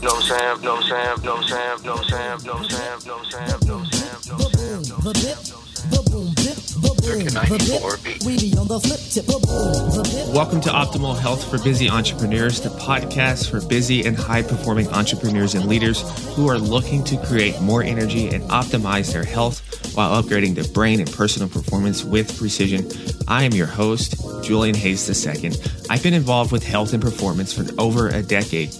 what I'm saying, know what I'm saying, know what I'm saying, know what I'm saying, know what I'm saying. Welcome to Optimal Health for Busy Entrepreneurs, the podcast for busy and high performing entrepreneurs and leaders who are looking to create more energy and optimize their health while upgrading their brain and personal performance with precision. I am your host, Julian Hayes II. I've been involved with health and performance for over a decade.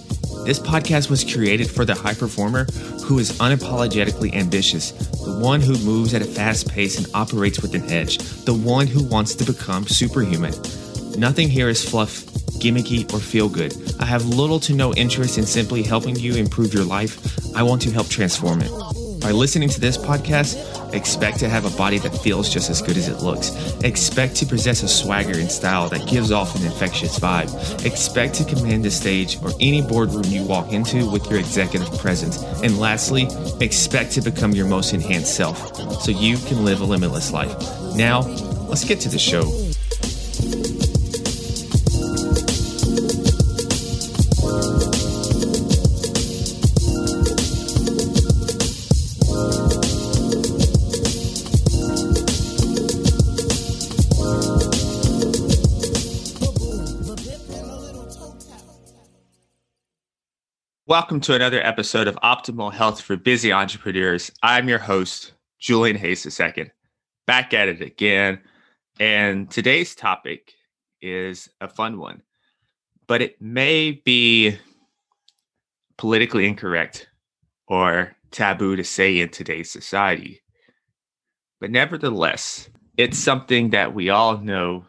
This podcast was created for the high performer who is unapologetically ambitious, the one who moves at a fast pace and operates with an edge, the one who wants to become superhuman. Nothing here is fluff, gimmicky, or feel good. I have little to no interest in simply helping you improve your life. I want to help transform it. By listening to this podcast, expect to have a body that feels just as good as it looks. Expect to possess a swagger and style that gives off an infectious vibe. Expect to command the stage or any boardroom you walk into with your executive presence. And lastly, expect to become your most enhanced self so you can live a limitless life. Now, let's get to the show. Welcome to another episode of Optimal Health for Busy Entrepreneurs. I'm your host, Julian Hayes II, back at it again. And today's topic is a fun one, but it may be politically incorrect or taboo to say in today's society. But nevertheless, it's something that we all know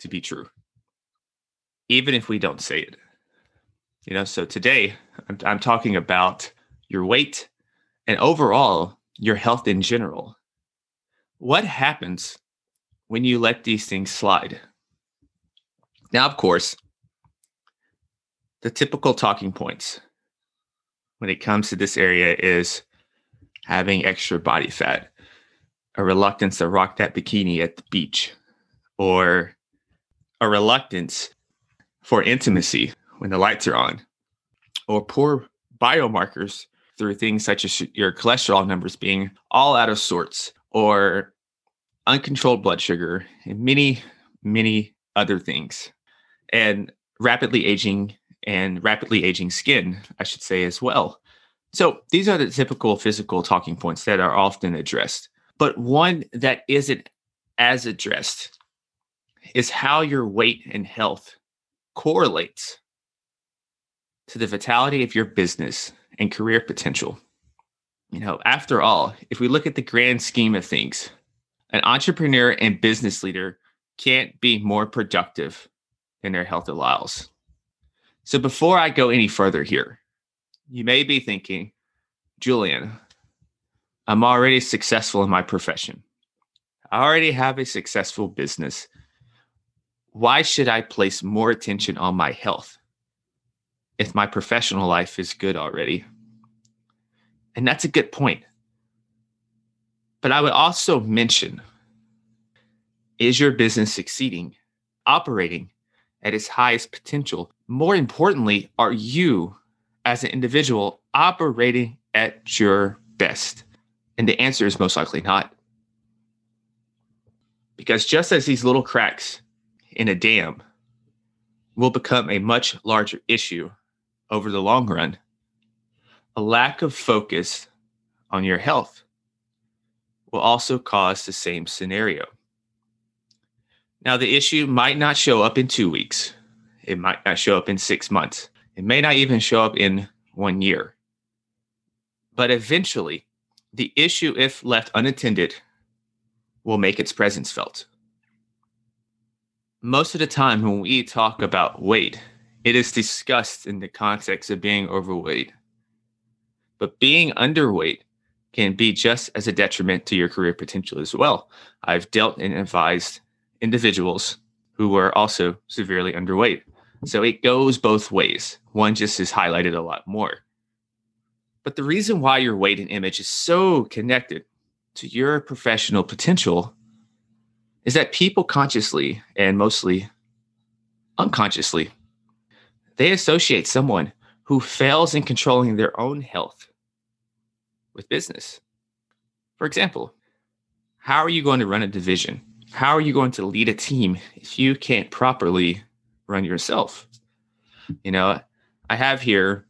to be true, even if we don't say it. You know, so today I'm, I'm talking about your weight and overall your health in general. What happens when you let these things slide? Now, of course, the typical talking points when it comes to this area is having extra body fat, a reluctance to rock that bikini at the beach, or a reluctance for intimacy when the lights are on, or poor biomarkers through things such as your cholesterol numbers being all out of sorts, or uncontrolled blood sugar, and many, many other things. And rapidly aging and rapidly aging skin, I should say, as well. So these are the typical physical talking points that are often addressed. But one that isn't as addressed is how your weight and health correlates to the vitality of your business and career potential. You know, after all, if we look at the grand scheme of things, an entrepreneur and business leader can't be more productive than their health allows. So before I go any further here, you may be thinking, Julian, I'm already successful in my profession. I already have a successful business. Why should I place more attention on my health? If my professional life is good already? And that's a good point. But I would also mention is your business succeeding, operating at its highest potential? More importantly, are you as an individual operating at your best? And the answer is most likely not. Because just as these little cracks in a dam will become a much larger issue over the long run. A lack of focus on your health will also cause the same scenario. Now, the issue might not show up in two weeks. It might not show up in six months. It may not even show up in one year. But eventually, the issue, if left unattended, will make its presence felt. Most of the time, when we talk about weight, it is discussed in the context of being overweight. But being underweight can be just as a detriment to your career potential as well. I've dealt and advised individuals who were also severely underweight. So it goes both ways. One just is highlighted a lot more. But the reason why your weight and image is so connected to your professional potential is that people consciously and mostly unconsciously they associate someone who fails in controlling their own health with business. For example, how are you going to run a division? How are you going to lead a team if you can't properly run yourself? You know, I have here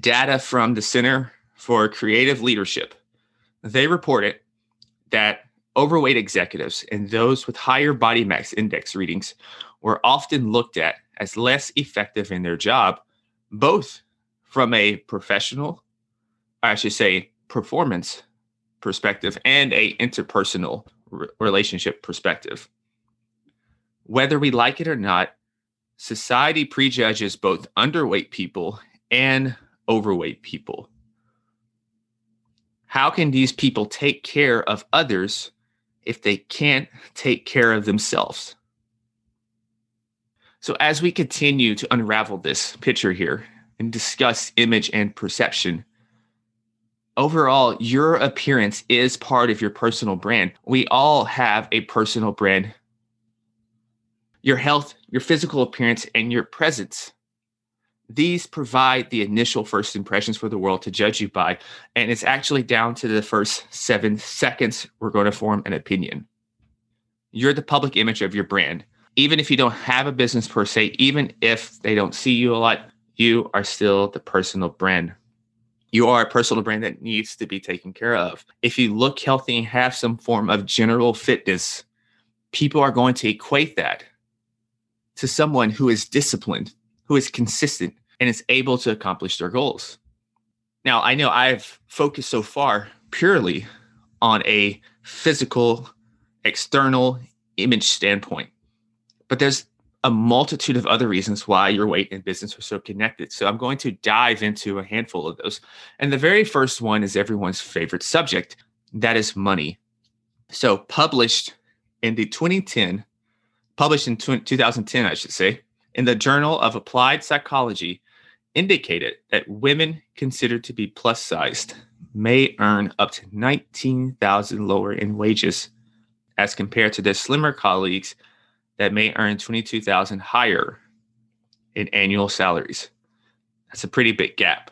data from the Center for Creative Leadership. They reported that overweight executives and those with higher body mass index readings were often looked at as less effective in their job, both from a professional, I should say, performance perspective and a interpersonal re- relationship perspective. Whether we like it or not, society prejudges both underweight people and overweight people. How can these people take care of others if they can't take care of themselves? So, as we continue to unravel this picture here and discuss image and perception, overall, your appearance is part of your personal brand. We all have a personal brand. Your health, your physical appearance, and your presence. These provide the initial first impressions for the world to judge you by. And it's actually down to the first seven seconds we're going to form an opinion. You're the public image of your brand. Even if you don't have a business per se, even if they don't see you a lot, you are still the personal brand you are a personal brand that needs to be taken care of. If you look healthy and have some form of general fitness, people are going to equate that to someone who is disciplined, who is consistent, and is able to accomplish their goals. Now, I know I've focused so far purely on a physical, external image standpoint, but there's a multitude of other reasons why your weight and business are so connected. So I'm going to dive into a handful of those. And the very first one is everyone's favorite subject that is money. So published in the 2010, published in 2010, I should say, in the Journal of Applied Psychology, indicated that women considered to be plus sized may earn up to 19,000 lower in wages as compared to their slimmer colleagues that may earn 22,000 higher in annual salaries. That's a pretty big gap.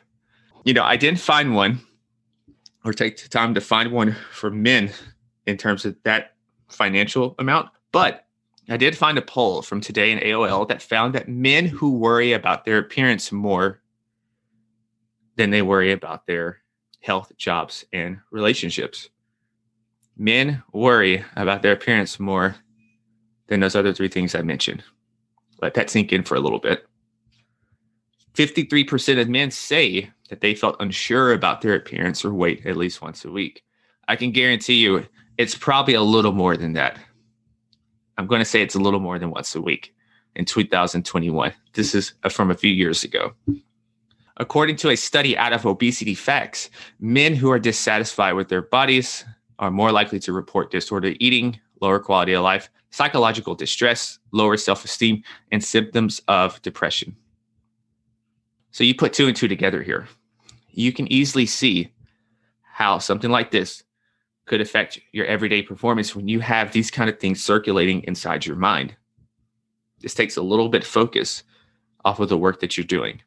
You know, I didn't find one or take the time to find one for men in terms of that financial amount, but I did find a poll from today in AOL that found that men who worry about their appearance more than they worry about their health, jobs, and relationships. Men worry about their appearance more than those other three things I mentioned. Let that sink in for a little bit. 53% of men say that they felt unsure about their appearance or weight at least once a week. I can guarantee you it's probably a little more than that. I'm going to say it's a little more than once a week in 2021. This is from a few years ago. According to a study out of Obesity Facts, men who are dissatisfied with their bodies are more likely to report disordered eating, lower quality of life, psychological distress, lower self esteem, and symptoms of depression. So you put two and two together here. You can easily see how something like this could affect your everyday performance when you have these kind of things circulating inside your mind. This takes a little bit of focus off of the work that you're doing.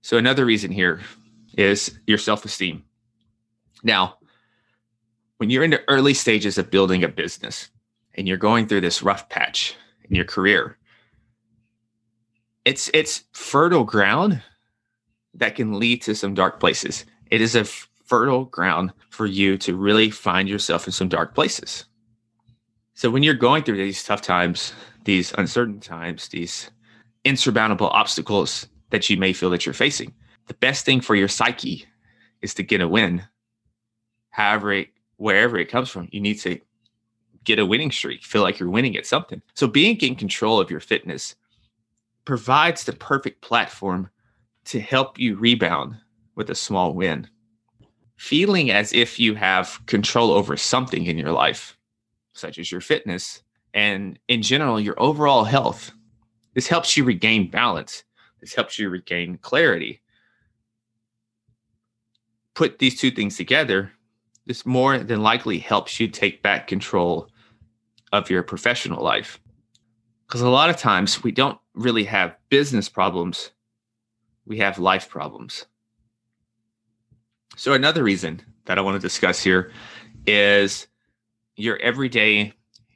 So another reason here is your self-esteem. Now, when you're in the early stages of building a business, and you're going through this rough patch in your career, it's it's fertile ground that can lead to some dark places. It is a fertile ground for you to really find yourself in some dark places. So when you're going through these tough times, these uncertain times, these insurmountable obstacles that you may feel that you're facing, the best thing for your psyche is to get a win. However, it, wherever it comes from, you need to get a winning streak, feel like you're winning at something. So being in control of your fitness provides the perfect platform to help you rebound with a small win. Feeling as if you have control over something in your life, such as your fitness and in general, your overall health. This helps you regain balance. This helps you regain clarity. Put these two things together, this more than likely helps you take back control of your professional life. Because a lot of times we don't really have business problems. we have life problems. So, another reason that I want to discuss here is your everyday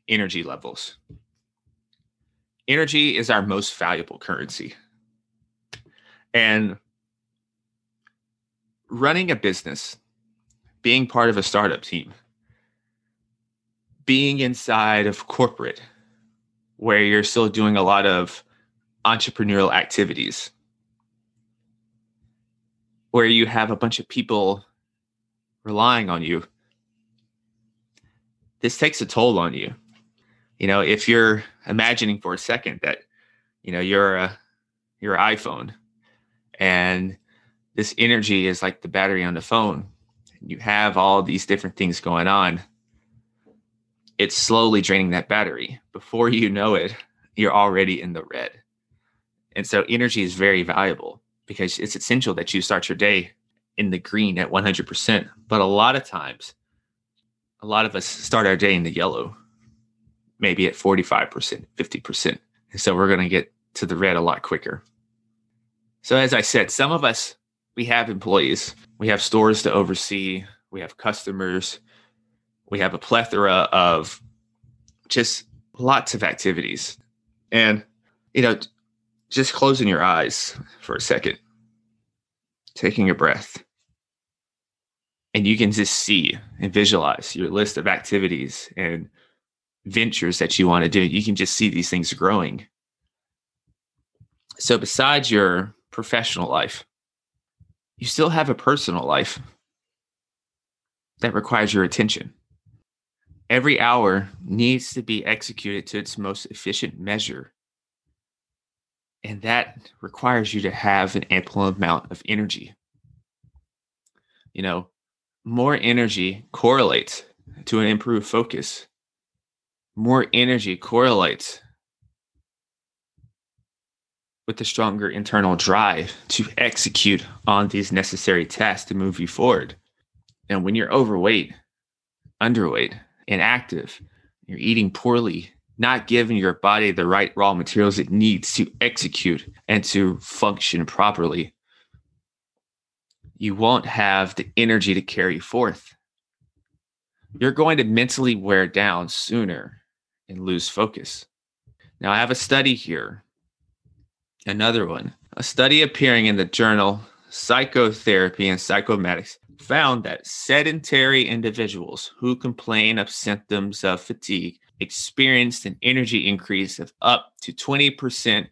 energy levels. Energy is our most valuable currency. And running a business, being part of a startup team, being inside of corporate, where you're still doing a lot of entrepreneurial activities, where you have a bunch of people relying on you, this takes a toll on you. You know, if you're imagining for a second that, you know, you're a your iPhone and this energy is like the battery on the phone. You have all these different things going on. It's slowly draining that battery. Before you know it, you're already in the red. And so energy is very valuable because it's essential that you start your day in the green at 100%. But a lot of times, a lot of us start our day in the yellow, maybe at 45%, 50%. And so we're going to get to the red a lot quicker. So, as I said, some of us, we have employees, we have stores to oversee, we have customers, we have a plethora of just lots of activities. And, you know, just closing your eyes for a second, taking a breath, and you can just see and visualize your list of activities and ventures that you want to do. You can just see these things growing. So, besides your professional life, you still have a personal life that requires your attention. Every hour needs to be executed to its most efficient measure. And that requires you to have an ample amount of energy. You know, more energy correlates to an improved focus. More energy correlates with a stronger internal drive to execute on these necessary tasks to move you forward. And when you're overweight, underweight, inactive, you're eating poorly, not giving your body the right raw materials it needs to execute and to function properly, you won't have the energy to carry forth. You're going to mentally wear down sooner and lose focus. Now, I have a study here, another one, a study appearing in the journal Psychotherapy and Psychosomatics found that sedentary individuals who complain of symptoms of fatigue experienced an energy increase of up to 20%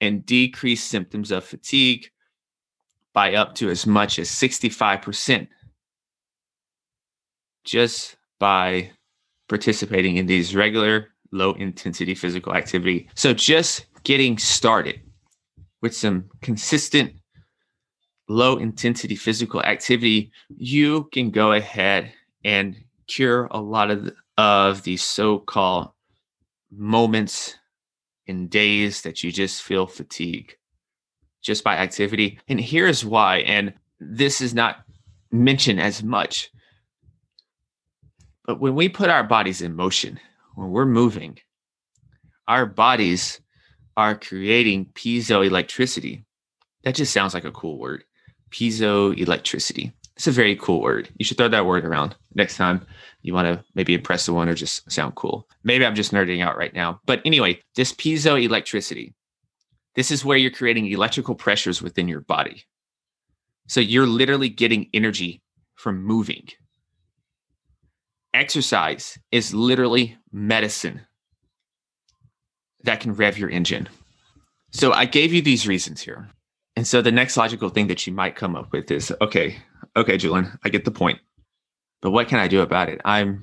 and decreased symptoms of fatigue by up to as much as 65% just by participating in these regular low intensity physical activity. So just getting started with some consistent low intensity physical activity, you can go ahead and cure a lot of, of these so-called moments in days that you just feel fatigue just by activity. And here's why. And this is not mentioned as much. But when we put our bodies in motion, when we're moving, our bodies are creating piezoelectricity. That just sounds like a cool word. Piezoelectricity. It's a very cool word. You should throw that word around next time you want to maybe impress someone or just sound cool. Maybe I'm just nerding out right now. But anyway, this piezoelectricity this is where you're creating electrical pressures within your body. So you're literally getting energy from moving. Exercise is literally medicine that can rev your engine. So I gave you these reasons here. And so the next logical thing that you might come up with is okay, okay, Julian, I get the point. But what can I do about it? I'm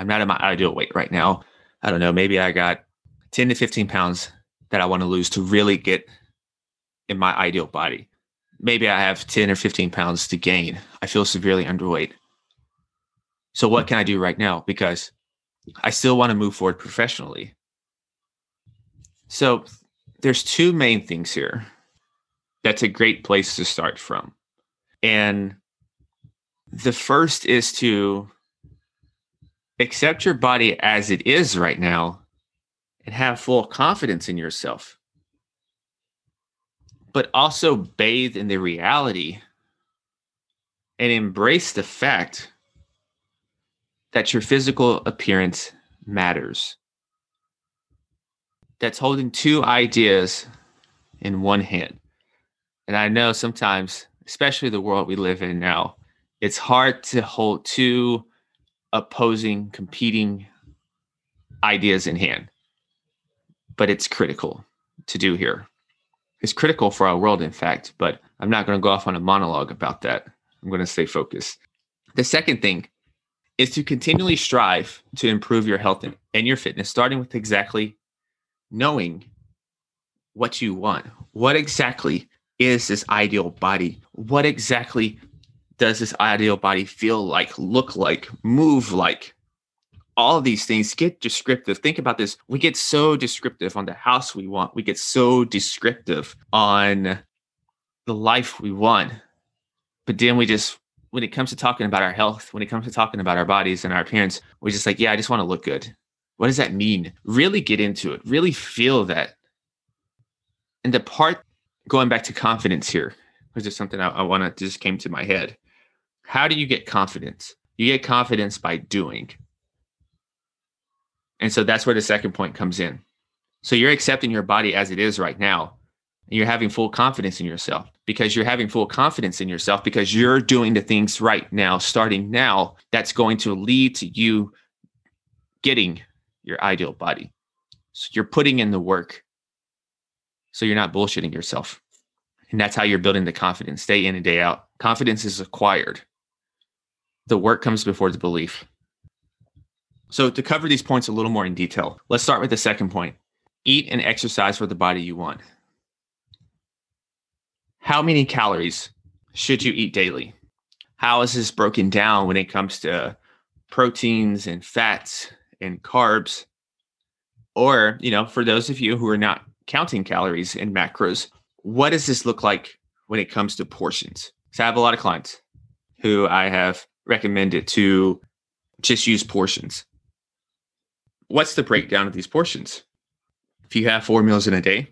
I'm not at my ideal weight right now. I don't know, maybe I got 10 to 15 pounds that I want to lose to really get in my ideal body. Maybe I have 10 or 15 pounds to gain. I feel severely underweight. So, what can I do right now? Because I still want to move forward professionally. So, there's two main things here. That's a great place to start from. And the first is to accept your body as it is right now and have full confidence in yourself. but also bathe in the reality and embrace the fact that your physical appearance matters. That's holding two ideas in one hand. And I know sometimes, especially the world we live in now, it's hard to hold two opposing, competing ideas in hand. But it's critical to do here. It's critical for our world, in fact, but I'm not going to go off on a monologue about that. I'm going to stay focused. The second thing is to continually strive to improve your health and, your fitness, starting with exactly knowing what you want. What exactly is this ideal body? What exactly does this ideal body feel like, look like, move like? All these things get descriptive. Think about this. We get so descriptive on the house we want. We get so descriptive on the life we want. But then we just, when it comes to talking about our health, when it comes to talking about our bodies and our appearance, we're just like, yeah, I just want to look good. What does that mean? Really get into it. Really feel that. And the part going back to confidence here, which is something I, I want to just came to my head. How do you get confidence? You get confidence by doing. And so that's where the second point comes in. So you're accepting your body as it is right now. And you're having full confidence in yourself because you're having full confidence in yourself because you're doing the things right now, starting now, that's going to lead to you getting your ideal body. So you're putting in the work. So you're not bullshitting yourself. And that's how you're building the confidence day in and day out. Confidence is acquired. The work comes before the belief. So, to cover these points a little more in detail, let's start with the second point eat and exercise for the body you want. How many calories should you eat daily? How is this broken down when it comes to proteins and fats and carbs? Or, you know, for those of you who are not counting calories and macros, what does this look like when it comes to portions? So I have a lot of clients who I have recommended to just use portions. What's the breakdown of these portions? If you have four meals in a day,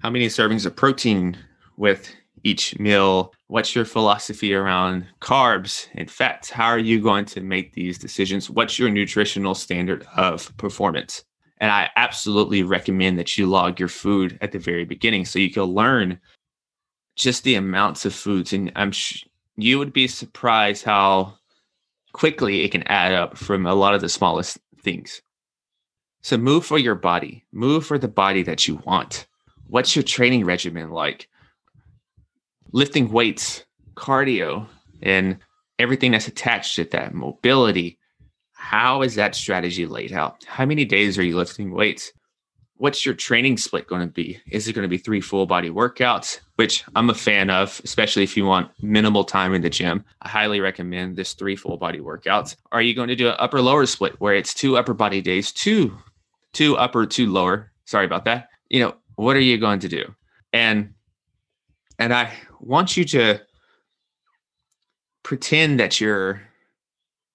how many servings of protein with each meal? What's your philosophy around carbs and fats? How are you going to make these decisions? What's your nutritional standard of performance? And I absolutely recommend that you log your food at the very beginning so you can learn just the amounts of foods. And I'm sh- you would be surprised how quickly it can add up from a lot of the smallest things. So move for your body, move for the body that you want. What's your training regimen like? Lifting weights, cardio, and everything that's attached to that, mobility, how is that strategy laid out? How many days are you lifting weights? What's your training split going to be? Is it going to be three full body workouts, which I'm a fan of, especially if you want minimal time in the gym? I highly recommend this three full body workouts. Are you going to do an upper lower split where it's two upper body days, two, two upper, two lower? Sorry about that. You know, what are you going to do? And and I want you to pretend that you're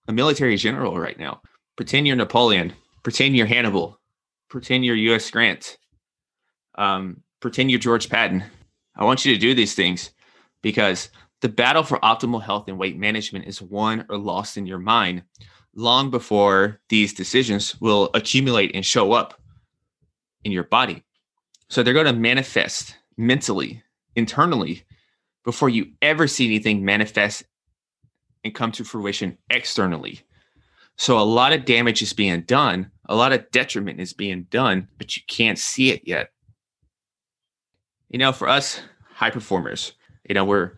a military general right now. Pretend you're Napoleon. Pretend you're Hannibal. Pretend you're U.S. Grant. Um, pretend you're George Patton. I want you to do these things because the battle for optimal health and weight management is won or lost in your mind long before these decisions will accumulate and show up in your body. So they're going to manifest mentally, internally, before you ever see anything manifest and come to fruition externally. So a lot of damage is being done, a lot of detriment is being done, but you can't see it yet. You know, for us high performers, you know, we're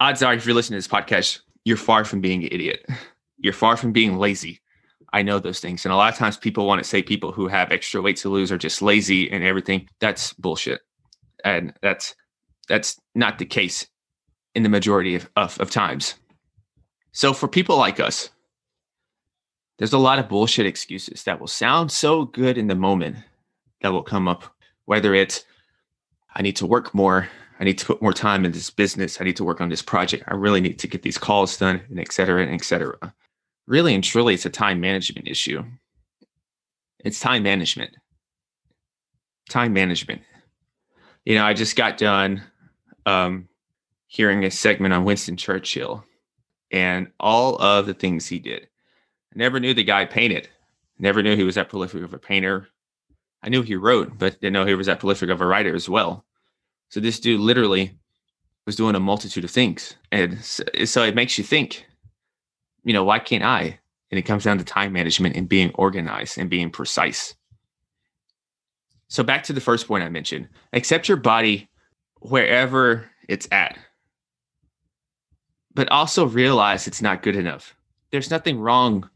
odds are if you're listening to this podcast, you're far from being an idiot. You're far from being lazy. I know those things. And a lot of times people want to say people who have extra weight to lose are just lazy and everything. That's bullshit. And that's that's not the case in the majority of, of, of times. So for people like us, there's a lot of bullshit excuses that will sound so good in the moment that will come up, whether it's, I need to work more. I need to put more time in this business. I need to work on this project. I really need to get these calls done, and et cetera, and et cetera. Really and truly, it's a time management issue. It's time management. Time management. You know, I just got done um, hearing a segment on Winston Churchill and all of the things he did. I never knew the guy painted. Never knew he was that prolific of a painter. I knew he wrote, but didn't know he was that prolific of a writer as well. So this dude literally was doing a multitude of things. And so, so it makes you think, you know, why can't I? And it comes down to time management and being organized and being precise. So back to the first point I mentioned accept your body wherever it's at, but also realize it's not good enough. There's nothing wrong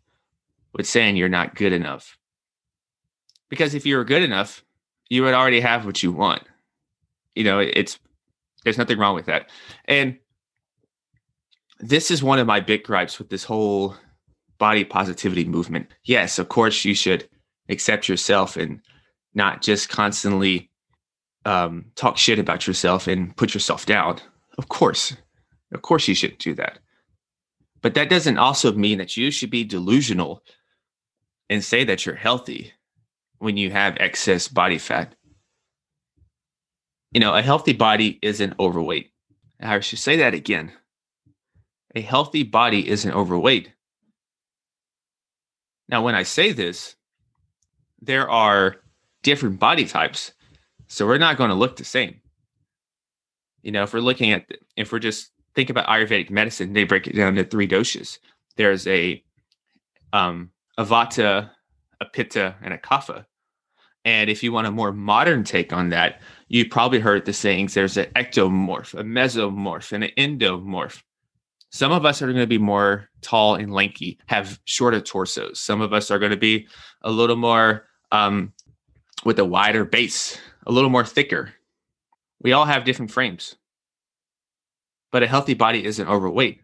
with saying you're not good enough. Because if you were good enough, you would already have what you want. You know, it's there's nothing wrong with that. And this is one of my big gripes with this whole body positivity movement. Yes, of course you should accept yourself and not just constantly um, talk shit about yourself and put yourself down. Of course, of course you shouldn't do that. But that doesn't also mean that you should be delusional and say that you're healthy when you have excess body fat. You know, a healthy body isn't overweight. I should say that again. A healthy body isn't overweight. Now, when I say this, there are different body types. So we're not going to look the same. You know, if we're looking at, if we're just think about Ayurvedic medicine, they break it down into three doshas. There's a um, a vata, a pitta, and a kapha. And if you want a more modern take on that, you probably heard the sayings there's an ectomorph, a mesomorph, and an endomorph. Some of us are going to be more tall and lanky, have shorter torsos. Some of us are going to be a little more um, with a wider base, a little more thicker. We all have different frames. But a healthy body isn't overweight.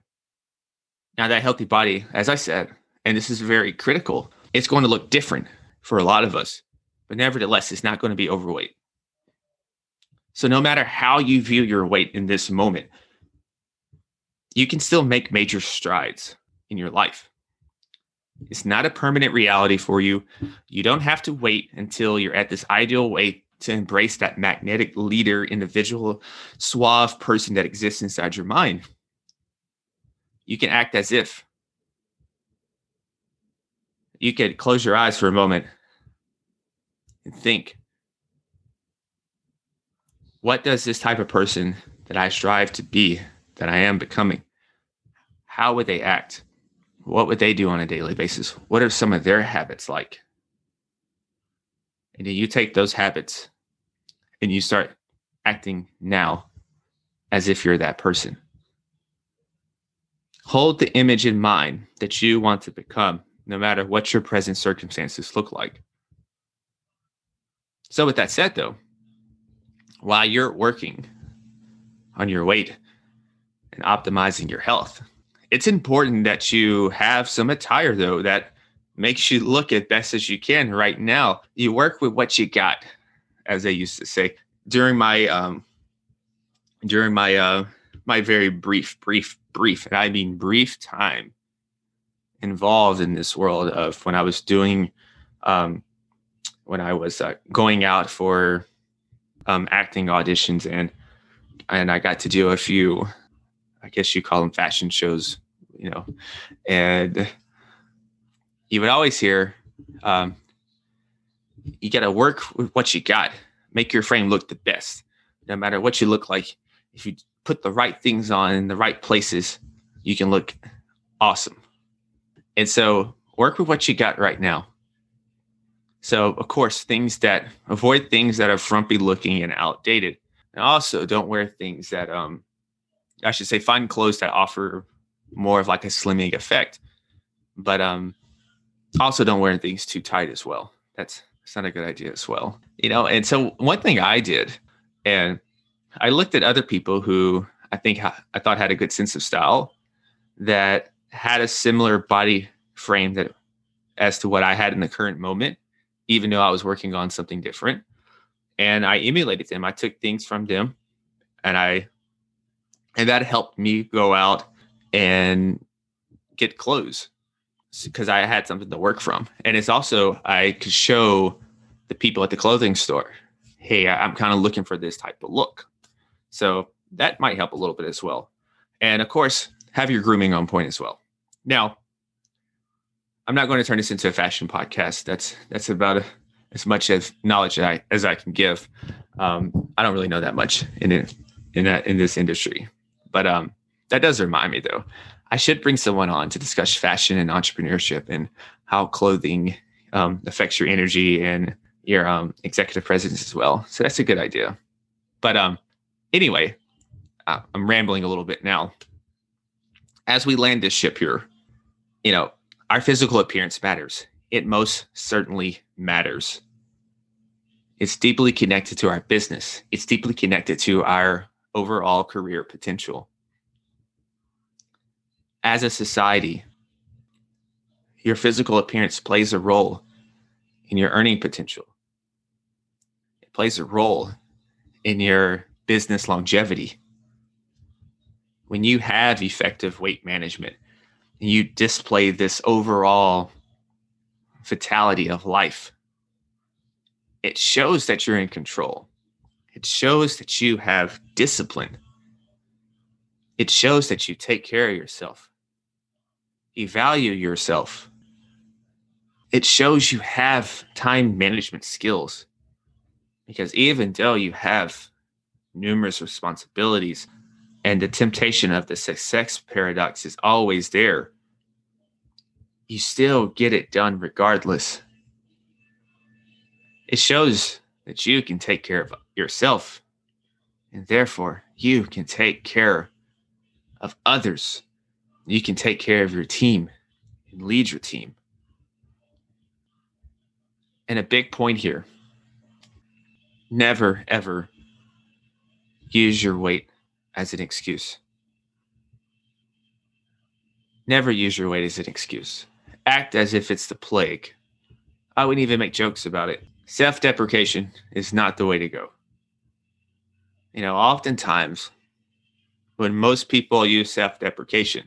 Now, that healthy body, as I said, and this is very critical, it's going to look different for a lot of us. But nevertheless, it's not going to be overweight. So, no matter how you view your weight in this moment, you can still make major strides in your life. It's not a permanent reality for you. You don't have to wait until you're at this ideal weight to embrace that magnetic leader, individual, suave person that exists inside your mind. You can act as if. You could close your eyes for a moment and think what does this type of person that I strive to be, that I am becoming, how would they act? what would they do on a daily basis? What are some of their habits like? And then you take those habits and you start acting now as if you're that person. Hold the image in mind that you want to become, no matter what your present circumstances look like. So, with that said, though, while you're working on your weight and optimizing your health, it's important that you have some attire though that makes you look as best as you can right now. You work with what you got, as they used to say. During my um during my uh my very brief, brief, brief, and I mean brief time involved in this world of when I was doing um when I was uh, going out for um acting auditions and and I got to do a few I guess you call them fashion shows, you know, and you would always hear, um, you got to work with what you got, make your frame look the best, no matter what you look like. If you put the right things on in the right places, you can look awesome. And so work with what you got right now. So, of course, things that avoid things that are frumpy looking and outdated. And also don't wear things that um I should say find clothes that offer more of like a slimming effect. But um also don't wear things too tight as well. That's that's not a good idea as well. You know, and so one thing I did, and I looked at other people who I think I thought had a good sense of style that had a similar body frame that as to what I had in the current moment, even though I was working on something different. And I emulated them. I took things from them and I and that helped me go out and get clothes because I had something to work from. And it's also I could show the people at the clothing store, hey, I'm kind of looking for this type of look. So that might help a little bit as well. And of course, have your grooming on point as well. Now, I'm not going to turn this into a fashion podcast. That's that's about a, as much as knowledge I, as I can give. Um, I don't really know that much in it, in that in this industry, but um, that does remind me though. I should bring someone on to discuss fashion and entrepreneurship and how clothing um, affects your energy and your um, executive presence as well. So that's a good idea. But um, anyway, uh, I'm rambling a little bit now. As we land this ship here, you know, our physical appearance matters. It most certainly matters. It's deeply connected to our business. It's deeply connected to our overall career potential. As a society, your physical appearance plays a role in your earning potential. It plays a role in your business longevity. When you have effective weight management, and you display this overall fatality of life. It shows that you're in control. It shows that you have discipline. It shows that you take care of yourself. Value yourself. It shows you have time management skills. Because even though you have numerous responsibilities, and the temptation of the success paradox is always there. You still get it done regardless. It shows that you can take care of yourself, and therefore you can take care of others. You can take care of your team and lead your team. And a big point here never, ever use your weight as an excuse. Never use your weight as an excuse. Act as if it's the plague. I wouldn't even make jokes about it. Self deprecation is not the way to go. You know, oftentimes when most people use self deprecation,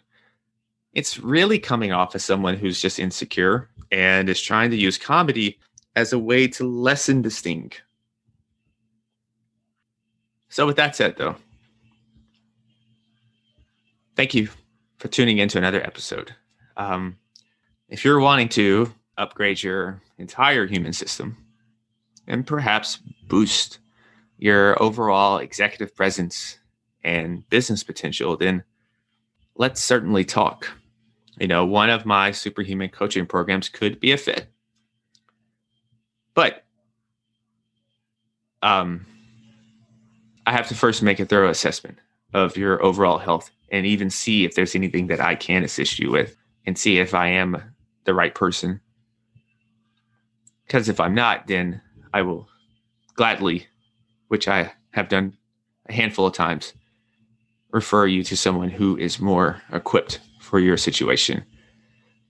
it's really coming off as someone who's just insecure and is trying to use comedy as a way to lessen the sting. So, with that said, though, thank you for tuning into another episode. Um, if you're wanting to upgrade your entire human system and perhaps boost your overall executive presence and business potential, then let's certainly talk. You know, one of my superhuman coaching programs could be a fit. But um, I have to first make a thorough assessment of your overall health and even see if there's anything that I can assist you with and see if I am the right person. Because if I'm not, then I will gladly, which I have done a handful of times, refer you to someone who is more equipped for your situation.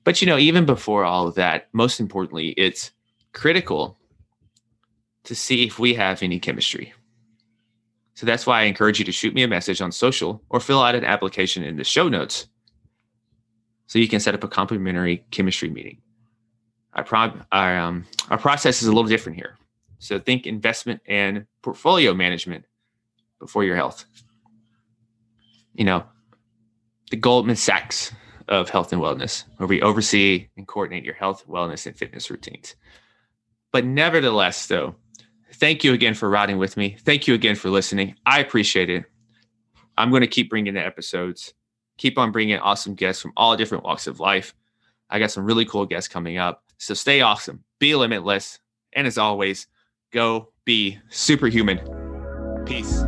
But you know, even before all of that, most importantly, it's critical to see if we have any chemistry. So that's why I encourage you to shoot me a message on social or fill out an application in the show notes so you can set up a complimentary chemistry meeting. Our, pro- our, um, our process is a little different here. So think investment and portfolio management before your health. You know, the Goldman Sachs of health and wellness, where we oversee and coordinate your health, wellness, and fitness routines. But nevertheless, though, thank you again for riding with me. Thank you again for listening. I appreciate it. I'm going to keep bringing the episodes, keep on bringing awesome guests from all different walks of life. I got some really cool guests coming up. So stay awesome, be limitless, and as always, go be superhuman. Peace.